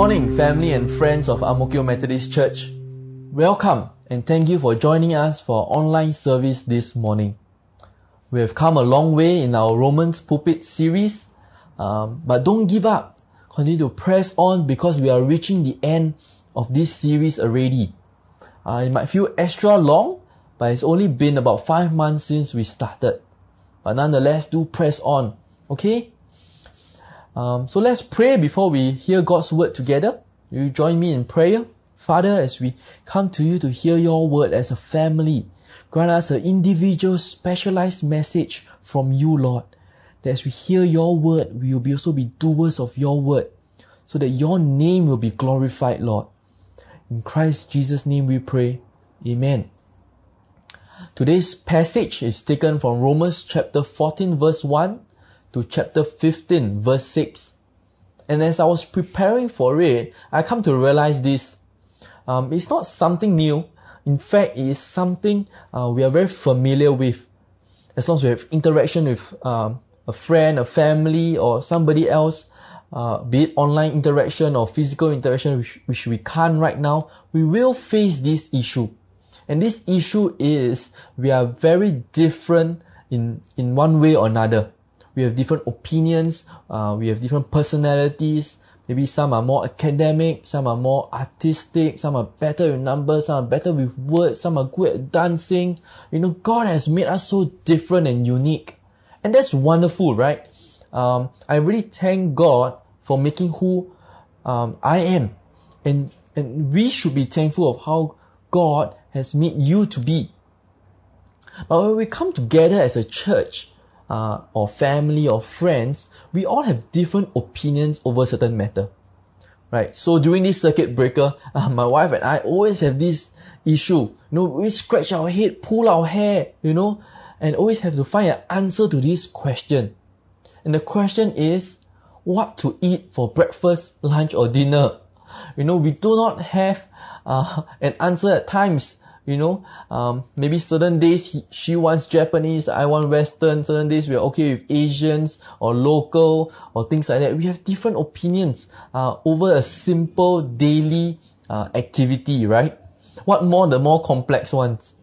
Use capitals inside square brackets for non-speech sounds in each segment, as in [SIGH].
morning, family and friends of Mo Methodist Church. Welcome and thank you for joining us for online service this morning. We have come a long way in our Romans Pulpit series, um, but don't give up. Continue to press on because we are reaching the end of this series already. Uh, it might feel extra long, but it's only been about five months since we started. But nonetheless, do press on, okay? Um, so let's pray before we hear God's word together. You join me in prayer? Father, as we come to you to hear your word as a family, grant us an individual specialized message from you, Lord. That as we hear your word, we will be also be doers of your word, so that your name will be glorified, Lord. In Christ Jesus' name we pray. Amen. Today's passage is taken from Romans chapter 14 verse 1 to chapter 15, verse 6. And as I was preparing for it, I come to realize this. Um, it's not something new. In fact, it is something uh, we are very familiar with. As long as we have interaction with um, a friend, a family, or somebody else, uh, be it online interaction or physical interaction, which, which we can't right now, we will face this issue. And this issue is we are very different in, in one way or another we have different opinions, uh, we have different personalities. Maybe some are more academic, some are more artistic, some are better with numbers, some are better with words, some are good at dancing. You know, God has made us so different and unique. And that's wonderful, right? Um, I really thank God for making who um, I am. And, and we should be thankful of how God has made you to be. But when we come together as a church, uh, or family or friends, we all have different opinions over certain matter. Right? So during this circuit breaker, [LAUGHS] uh, my wife and I always have this issue. You know, we scratch our head, pull our hair, you know, and always have to find an answer to this question. And the question is, what to eat for breakfast, lunch, or dinner? You know, we do not have uh, an answer at times you know um, maybe certain days he, she wants japanese i want western certain days we're okay with asians or local or things like that. We have different opinions uh, over a simple daily uh, activity right? What more the more complex ones?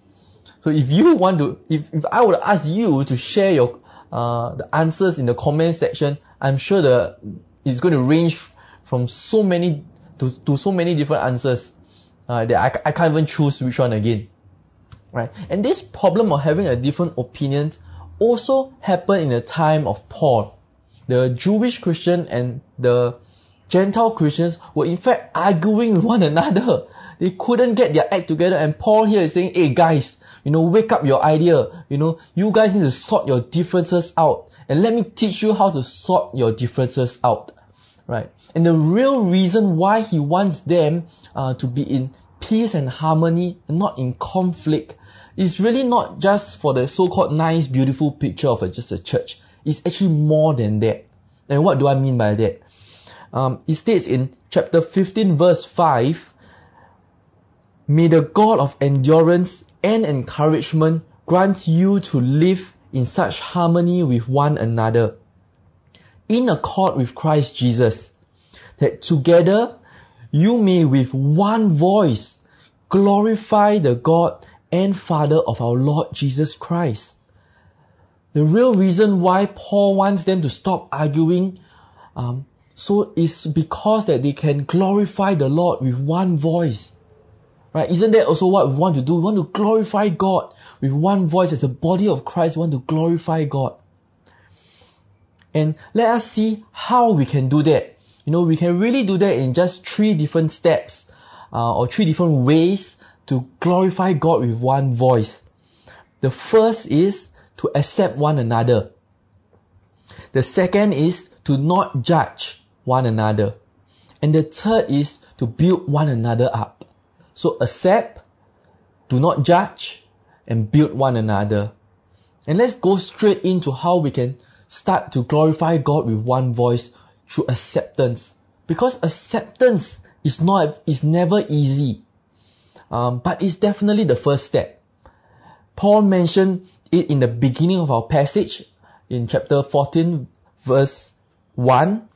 So if you want to if, if i would ask you to share your uh, the answers in the comment section i'm sure the it's going to range from so many to, to so many different answers uh, that I, I can't even choose which one again. Right? And this problem of having a different opinion also happened in the time of Paul. The Jewish Christian and the Gentile Christians were in fact arguing with one another. They couldn't get their act together and Paul here is saying, hey guys, you know, wake up your idea. You know, you guys need to sort your differences out. And let me teach you how to sort your differences out right? And the real reason why he wants them uh, to be in peace and harmony and not in conflict is really not just for the so-called nice, beautiful picture of a, just a church. It's actually more than that. And what do I mean by that? Um, it states in chapter 15 verse 5, May the God of endurance and encouragement grant you to live in such harmony with one another in accord with Christ Jesus, that together you may with one voice glorify the God and Father of our Lord Jesus Christ. The real reason why Paul wants them to stop arguing um, so is because that they can glorify the Lord with one voice. Right? Isn't that also what we want to do? We want to glorify God with one voice as a body of Christ. We want to glorify God. And let us see how we can do that. You know, we can really do that in just three different steps uh, or three different ways to glorify God with one voice. The first is to accept one another. The second is to not judge one another. And the third is to build one another up. So accept, do not judge, and build one another. And let's go straight into how we can start to glorify God with one voice through acceptance. Because acceptance is not is never easy. Um, but it's definitely the first step. Paul mentioned it in the beginning of our passage in chapter 14 verse 1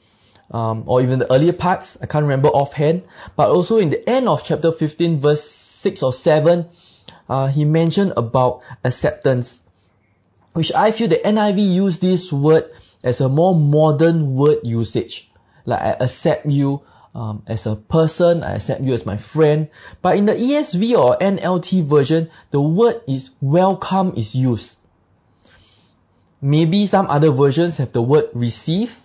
um, or even the earlier parts, I can't remember offhand, but also in the end of chapter 15, verse 6 or 7, uh, he mentioned about acceptance, which I feel the NIV use this word as a more modern word usage. Like I accept you um, as a person, I accept you as my friend. But in the ESV or NLT version, the word is welcome is used. Maybe some other versions have the word receive.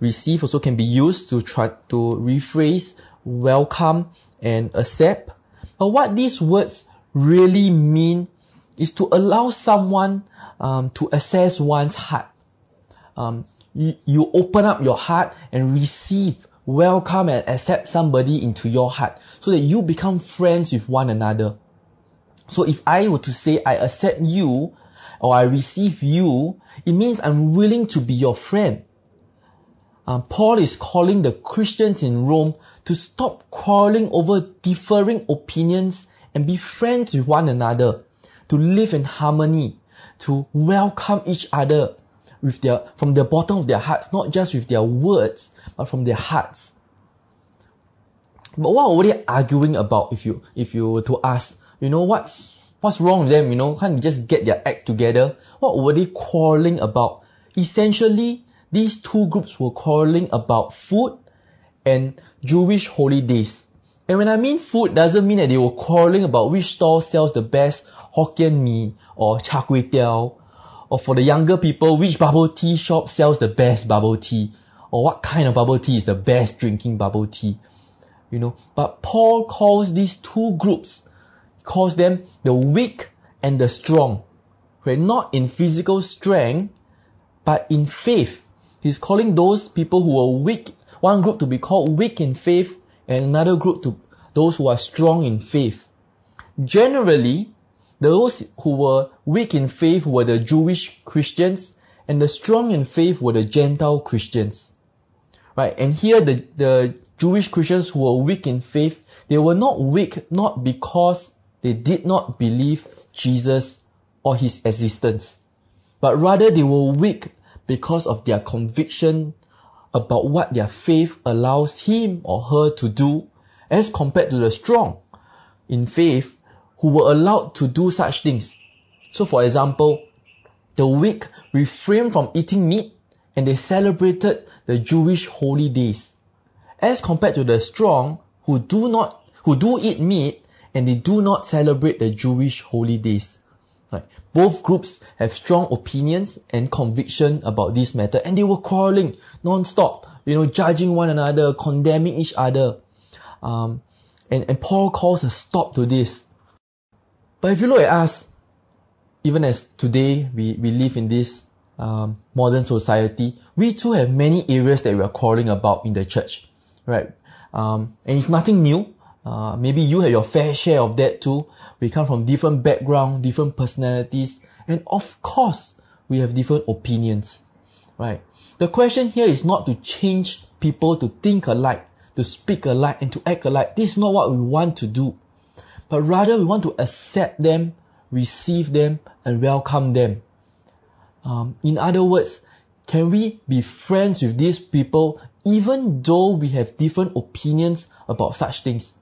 Receive also can be used to try to rephrase welcome and accept. But what these words really mean is to allow someone um, to assess one's heart. Um, you, you open up your heart and receive, welcome and accept somebody into your heart so that you become friends with one another. So if I were to say I accept you or I receive you, it means I'm willing to be your friend. Um, Paul is calling the Christians in Rome to stop quarreling over differing opinions and be friends with one another, to live in harmony, to welcome each other with their from the bottom of their hearts, not just with their words, but from their hearts. But what were they arguing about if you if you were to ask, you know, what's what's wrong with them, you know, can't just get their act together? What were they quarreling about? Essentially, these two groups were quarreling about food and Jewish holy days. And when I mean food, doesn't mean that they were quarreling about which stall sells the best Hokkien mee or char kway teow, or for the younger people, which bubble tea shop sells the best bubble tea, or what kind of bubble tea is the best drinking bubble tea. You know, but Paul calls these two groups, he calls them the weak and the strong. Right? Not in physical strength, but in faith. He's calling those people who are weak, one group to be called weak in faith, and another group to those who are strong in faith. Generally, those who were weak in faith were the Jewish Christians, and the strong in faith were the Gentile Christians. Right? And here the, the Jewish Christians who were weak in faith, they were not weak not because they did not believe Jesus or his existence, but rather they were weak because of their conviction about what their faith allows him or her to do as compared to the strong in faith who were allowed to do such things. So for example, the weak refrained from eating meat and they celebrated the Jewish holy days as compared to the strong who do not who do eat meat and they do not celebrate the Jewish holy days. Right. Both groups have strong opinions and conviction about this matter, and they were quarreling non-stop, you know, judging one another, condemning each other. Um, and, and Paul calls a stop to this. But if you look at us, even as today we, we live in this um, modern society, we too have many areas that we are quarreling about in the church, right? Um, and it's nothing new. Uh, maybe you have your fair share of that too. We come from different background, different personalities, and of course, we have different opinions, right? The question here is not to change people to think alike, to speak alike, and to act alike. This is not what we want to do, but rather we want to accept them, receive them, and welcome them. Um, in other words, can we be friends with these people even though we have different opinions about such things?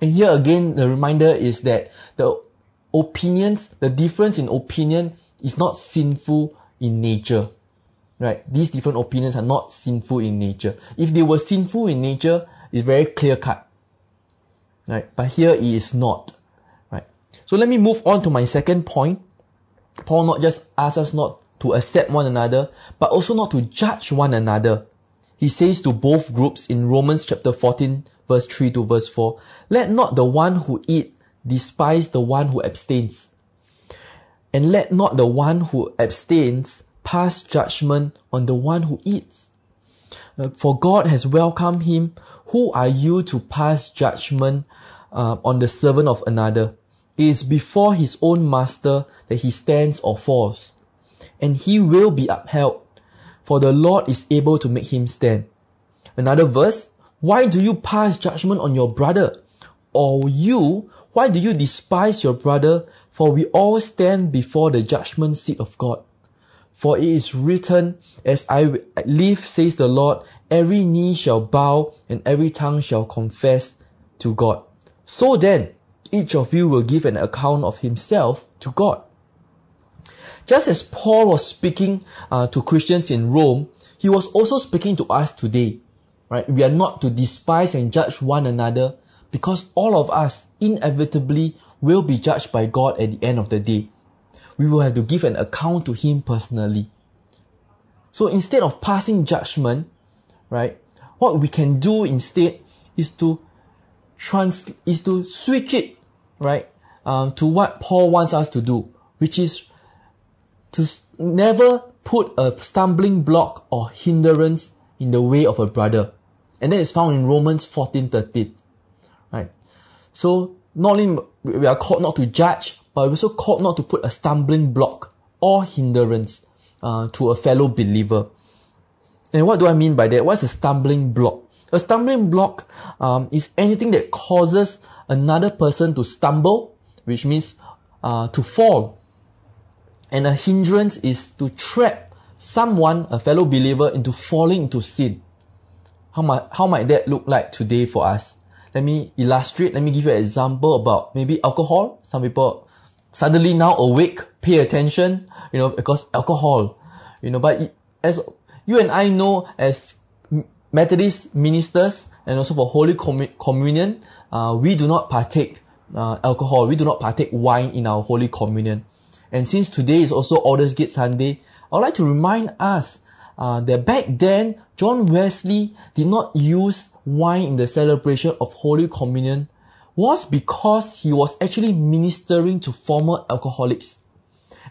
And here again, the reminder is that the opinions, the difference in opinion is not sinful in nature. Right? These different opinions are not sinful in nature. If they were sinful in nature, it's very clear cut. Right? But here it is not. Right? So let me move on to my second point. Paul not just asks us not to accept one another, but also not to judge one another. He says to both groups in Romans chapter 14 verse 3 to verse 4, let not the one who eat despise the one who abstains. And let not the one who abstains pass judgment on the one who eats. Uh, for God has welcomed him. Who are you to pass judgment uh, on the servant of another? It is before his own master that he stands or falls, and he will be upheld, for the Lord is able to make him stand. Another verse, why do you pass judgment on your brother? Or you, why do you despise your brother? For we all stand before the judgment seat of God. For it is written, As I live, says the Lord, every knee shall bow and every tongue shall confess to God. So then, each of you will give an account of himself to God. Just as Paul was speaking uh, to Christians in Rome, he was also speaking to us today. Right? We are not to despise and judge one another because all of us inevitably will be judged by God at the end of the day we will have to give an account to him personally. So instead of passing judgment, right, what we can do instead is to trans is to switch it, right, um, to what Paul wants us to do, which is to never put a stumbling block or hindrance in the way of a brother. And that is found in Romans 14, 13. Right? So not only we are called not to judge, but we're also called not to put a stumbling block or hindrance uh, to a fellow believer. And what do I mean by that? What's a stumbling block? A stumbling block um, is anything that causes another person to stumble, which means uh, to fall. And a hindrance is to trap someone, a fellow believer, into falling into sin. How might, how might that look like today for us? Let me illustrate, let me give you an example about maybe alcohol. Some people suddenly now awake, pay attention, you know, because alcohol, you know, but as you and I know as Methodist ministers and also for Holy Communion, uh, we do not partake uh, alcohol, we do not partake wine in our Holy Communion. And since today is also Aldersgate Sunday, I would like to remind us uh, that back then, John Wesley did not use wine in the celebration of Holy Communion was because he was actually ministering to former alcoholics.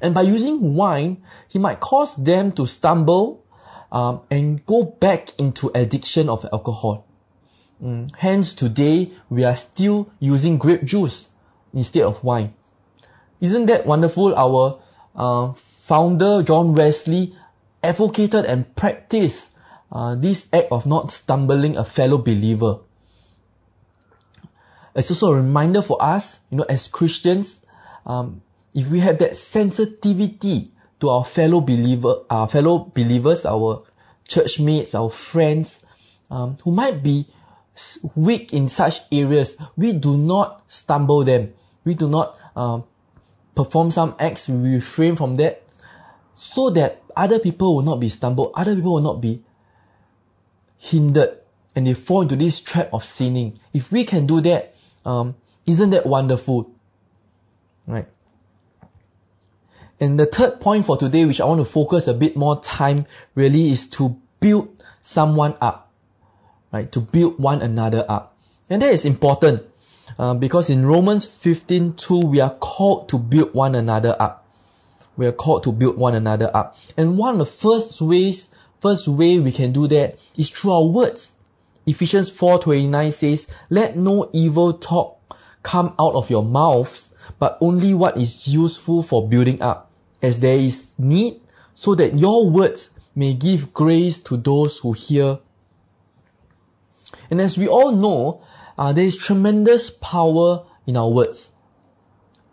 And by using wine, he might cause them to stumble um, and go back into addiction of alcohol. Mm. Hence, today we are still using grape juice instead of wine. Isn't that wonderful? Our uh, founder John Wesley advocated and practiced uh, this act of not stumbling a fellow believer. It's also a reminder for us, you know, as Christians, um, if we have that sensitivity to our fellow believer, our fellow believers, our church mates, our friends, um, who might be weak in such areas, we do not stumble them. We do not um, perform some acts. Refrain from that, so that other people will not be stumbled. Other people will not be hindered, and they fall into this trap of sinning. If we can do that, um, isn't that wonderful? Right. And the third point for today, which I want to focus a bit more time, really is to build someone up, right? To build one another up. And that is important uh, because in Romans 15:2 we are called to build one another up. We are called to build one another up. And one of the first ways, first way we can do that is through our words. Ephesians 4:29 says, "Let no evil talk come out of your mouths, but only what is useful for building up, as there is need, so that your words may give grace to those who hear." And as we all know, uh, there is tremendous power in our words.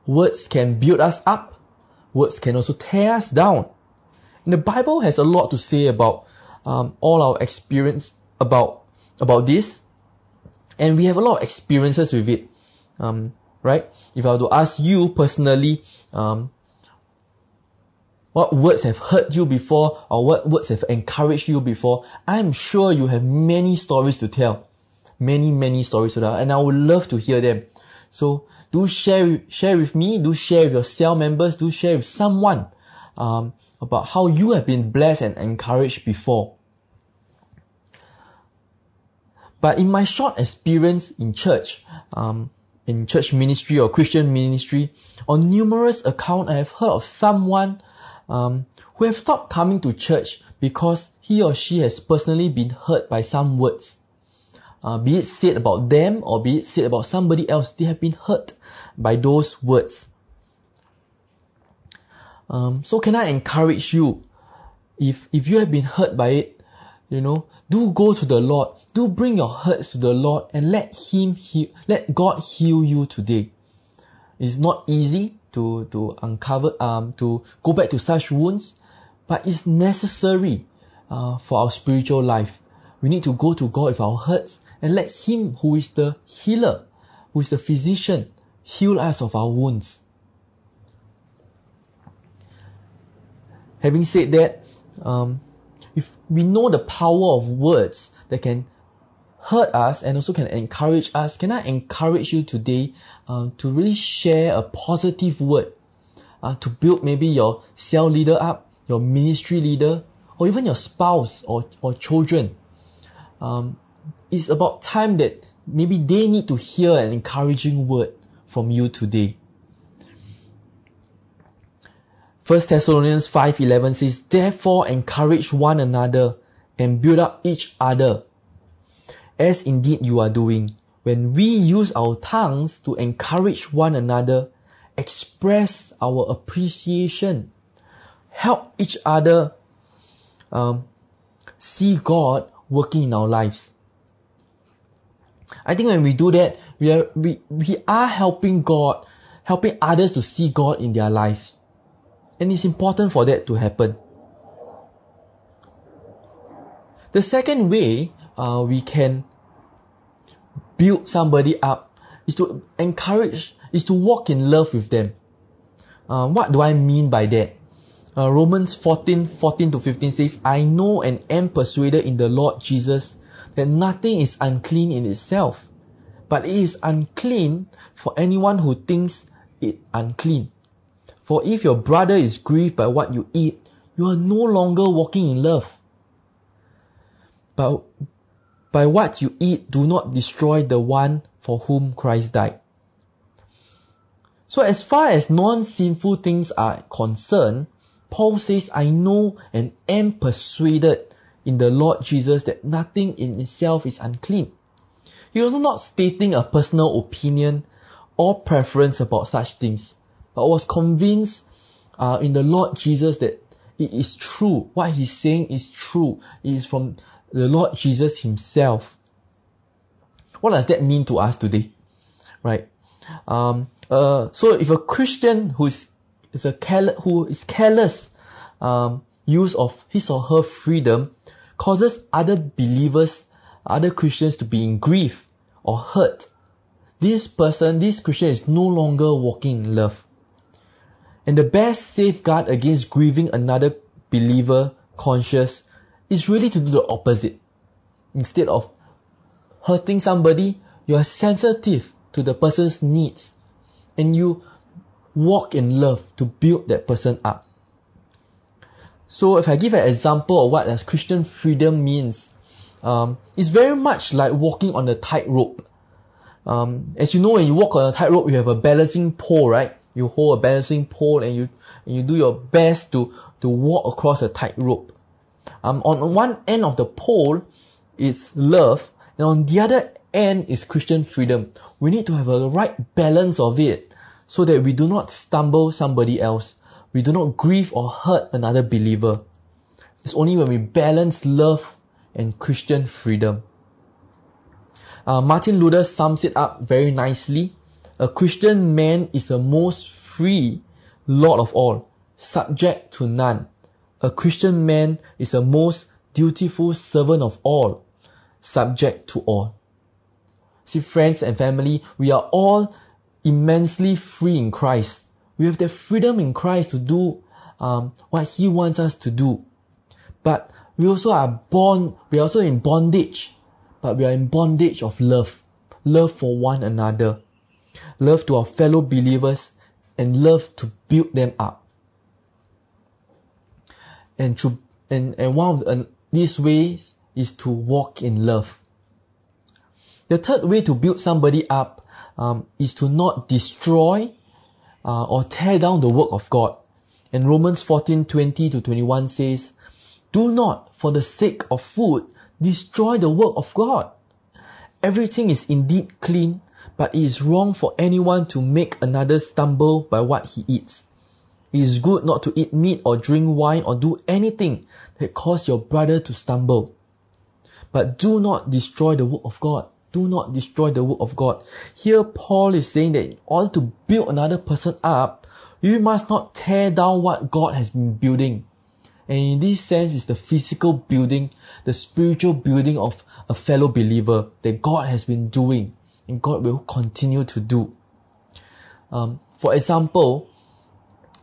Words can build us up. Words can also tear us down. And the Bible has a lot to say about um, all our experience about about this, and we have a lot of experiences with it, um, right? If I were to ask you personally, um, what words have hurt you before or what words have encouraged you before, I'm sure you have many stories to tell. Many, many stories and I would love to hear them. So do share, share with me, do share with your cell members, do share with someone um, about how you have been blessed and encouraged before. But in my short experience in church, um, in church ministry or Christian ministry, on numerous accounts I have heard of someone um, who have stopped coming to church because he or she has personally been hurt by some words. Uh, be it said about them or be it said about somebody else, they have been hurt by those words. Um, so can I encourage you, if if you have been hurt by it, you know, do go to the Lord. Do bring your hurts to the Lord and let Him heal, let God heal you today. It's not easy to, to uncover, um, to go back to such wounds, but it's necessary uh, for our spiritual life. We need to go to God with our hurts and let Him, who is the healer, who is the physician, heal us of our wounds. Having said that, um, if we know the power of words that can hurt us and also can encourage us, can I encourage you today uh, to really share a positive word uh, to build maybe your cell leader up, your ministry leader, or even your spouse or, or children? Um, it's about time that maybe they need to hear an encouraging word from you today. 1 Thessalonians 5:11 says, "Therefore encourage one another and build up each other, as indeed you are doing. When we use our tongues to encourage one another, express our appreciation, help each other um, see God working in our lives. I think when we do that, we are we, we are helping God, helping others to see God in their lives. And it's important for that to happen. The second way uh, we can build somebody up is to encourage, is to walk in love with them. Uh, what do I mean by that? Uh, Romans 14, 14 to 15 says, I know and am persuaded in the Lord Jesus that nothing is unclean in itself, but it is unclean for anyone who thinks it unclean. For if your brother is grieved by what you eat, you are no longer walking in love. But by what you eat, do not destroy the one for whom Christ died. So as far as non-sinful things are concerned, Paul says, I know and am persuaded in the Lord Jesus that nothing in itself is unclean. He was not stating a personal opinion or preference about such things but was convinced uh, in the Lord Jesus that it is true. What he's saying is true. It is from the Lord Jesus himself. What does that mean to us today? Right? Um, uh, so if a Christian who is, is a care- who is careless um, use of his or her freedom causes other believers, other Christians to be in grief or hurt, this person, this Christian is no longer walking in love. And the best safeguard against grieving another believer conscious is really to do the opposite. Instead of hurting somebody, you are sensitive to the person's needs and you walk in love to build that person up. So if I give an example of what Christian freedom means, um, it's very much like walking on a tightrope. Um, as you know, when you walk on a tightrope, you have a balancing pole, right? you hold a balancing pole and you and you do your best to to walk across a tightrope. Um, on one end of the pole is love, and on the other end is Christian freedom. We need to have a right balance of it so that we do not stumble somebody else. We do not grieve or hurt another believer. It's only when we balance love and Christian freedom. Uh, Martin Luther sums it up very nicely a Christian man is the most free Lord of all, subject to none. A Christian man is the most dutiful servant of all, subject to all. See, friends and family, we are all immensely free in Christ. We have the freedom in Christ to do um, what He wants us to do. But we also are born, we are also in bondage, but we are in bondage of love, love for one another love to our fellow believers, and love to build them up. And to, and, and one of the, these ways is to walk in love. The third way to build somebody up um, is to not destroy uh, or tear down the work of God. And Romans 14 20 to 21 says, Do not, for the sake of food, destroy the work of God. Everything is indeed clean, but it is wrong for anyone to make another stumble by what he eats. It is good not to eat meat or drink wine or do anything that cause your brother to stumble. But do not destroy the work of God. Do not destroy the work of God. Here Paul is saying that in order to build another person up, you must not tear down what God has been building. And in this sense, it's the physical building, the spiritual building of a fellow believer that God has been doing and God will continue to do. Um, for example,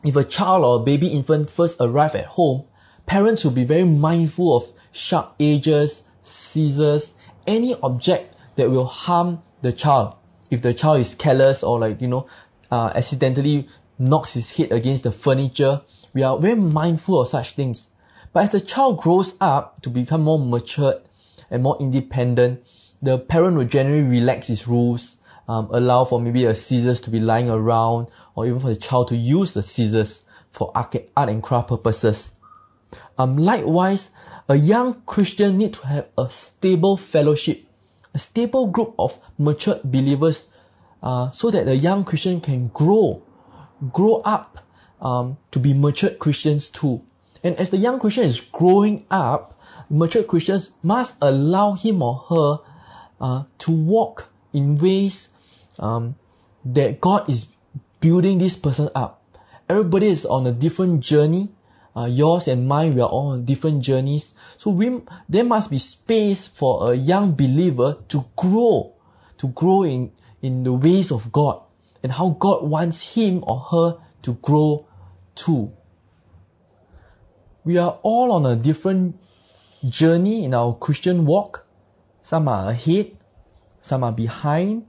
if a child or a baby infant first arrive at home, parents will be very mindful of sharp edges, scissors, any object that will harm the child. If the child is careless or like, you know, uh, accidentally knocks his head against the furniture, we are very mindful of such things. But as the child grows up to become more matured and more independent, the parent will generally relax his rules, um, allow for maybe a scissors to be lying around, or even for the child to use the scissors for art and craft purposes. Um, likewise, a young Christian need to have a stable fellowship, a stable group of matured believers, uh, so that the young Christian can grow, grow up um, to be matured Christians too. And as the young Christian is growing up, matured Christians must allow him or her uh, to walk in ways um, that God is building this person up. Everybody is on a different journey. Uh, yours and mine, we are all on different journeys. So we, there must be space for a young believer to grow, to grow in, in the ways of God and how God wants him or her to grow too. We are all on a different journey in our Christian walk. Some are ahead, some are behind,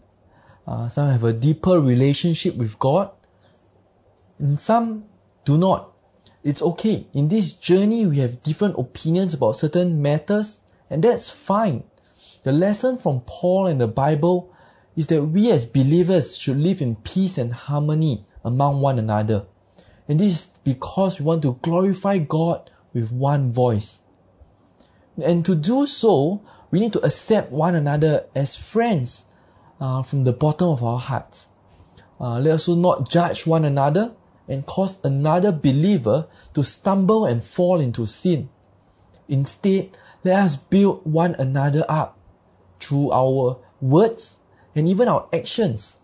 uh, some have a deeper relationship with God, and some do not. It's okay. In this journey, we have different opinions about certain matters, and that's fine. The lesson from Paul and the Bible is that we as believers should live in peace and harmony among one another. And this is because we want to glorify God with one voice. And to do so, we need to accept one another as friends uh, from the bottom of our hearts. Uh, let us not judge one another and cause another believer to stumble and fall into sin. Instead, let us build one another up through our words and even our actions.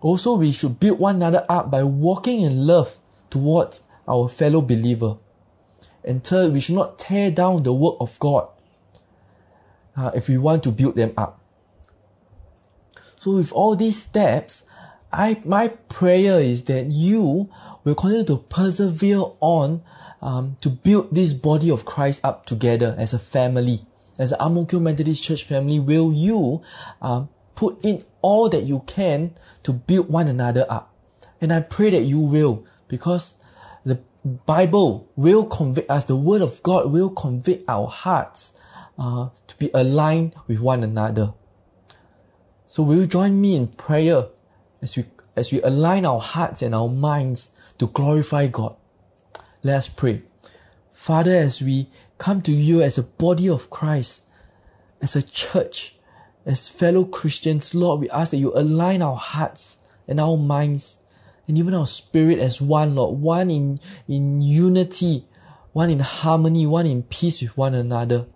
Also, we should build one another up by walking in love towards our fellow believer. And third, we should not tear down the work of God uh, if we want to build them up. So with all these steps, I my prayer is that you will continue to persevere on um, to build this body of Christ up together as a family, as an Ang Methodist Church family. Will you um, put in all that you can to build one another up? And I pray that you will, because the Bible will convict us. The Word of God will convict our hearts uh, to be aligned with one another. So will you join me in prayer as we as we align our hearts and our minds to glorify God? Let us pray. Father, as we come to you as a body of Christ, as a church, as fellow Christians, Lord, we ask that you align our hearts and our minds and even our spirit as one, Lord, one in, in unity, one in harmony, one in peace with one another.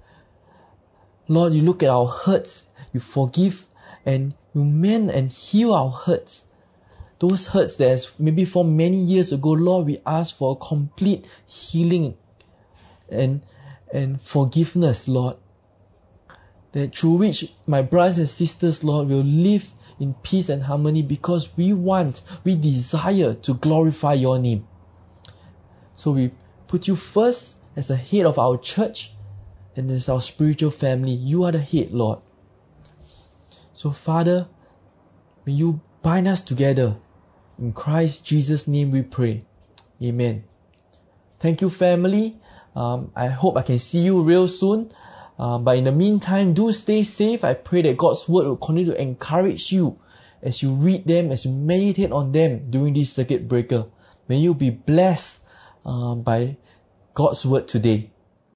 Lord, you look at our hurts, you forgive and you mend and heal our hurts. Those hurts that maybe from many years ago, Lord, we ask for a complete healing and, and forgiveness, Lord. That through which my brothers and sisters, Lord, will live in peace and harmony because we want, we desire to glorify your name. So we put you first as the head of our church and as our spiritual family. You are the head, Lord. So, Father, may you bind us together. In Christ Jesus' name we pray. Amen. Thank you, family. Um, I hope I can see you real soon. Um, but in the meantime, do stay safe. I pray that God's word will continue to encourage you as you read them, as you meditate on them during this circuit breaker. May you be blessed uh, by God's word today.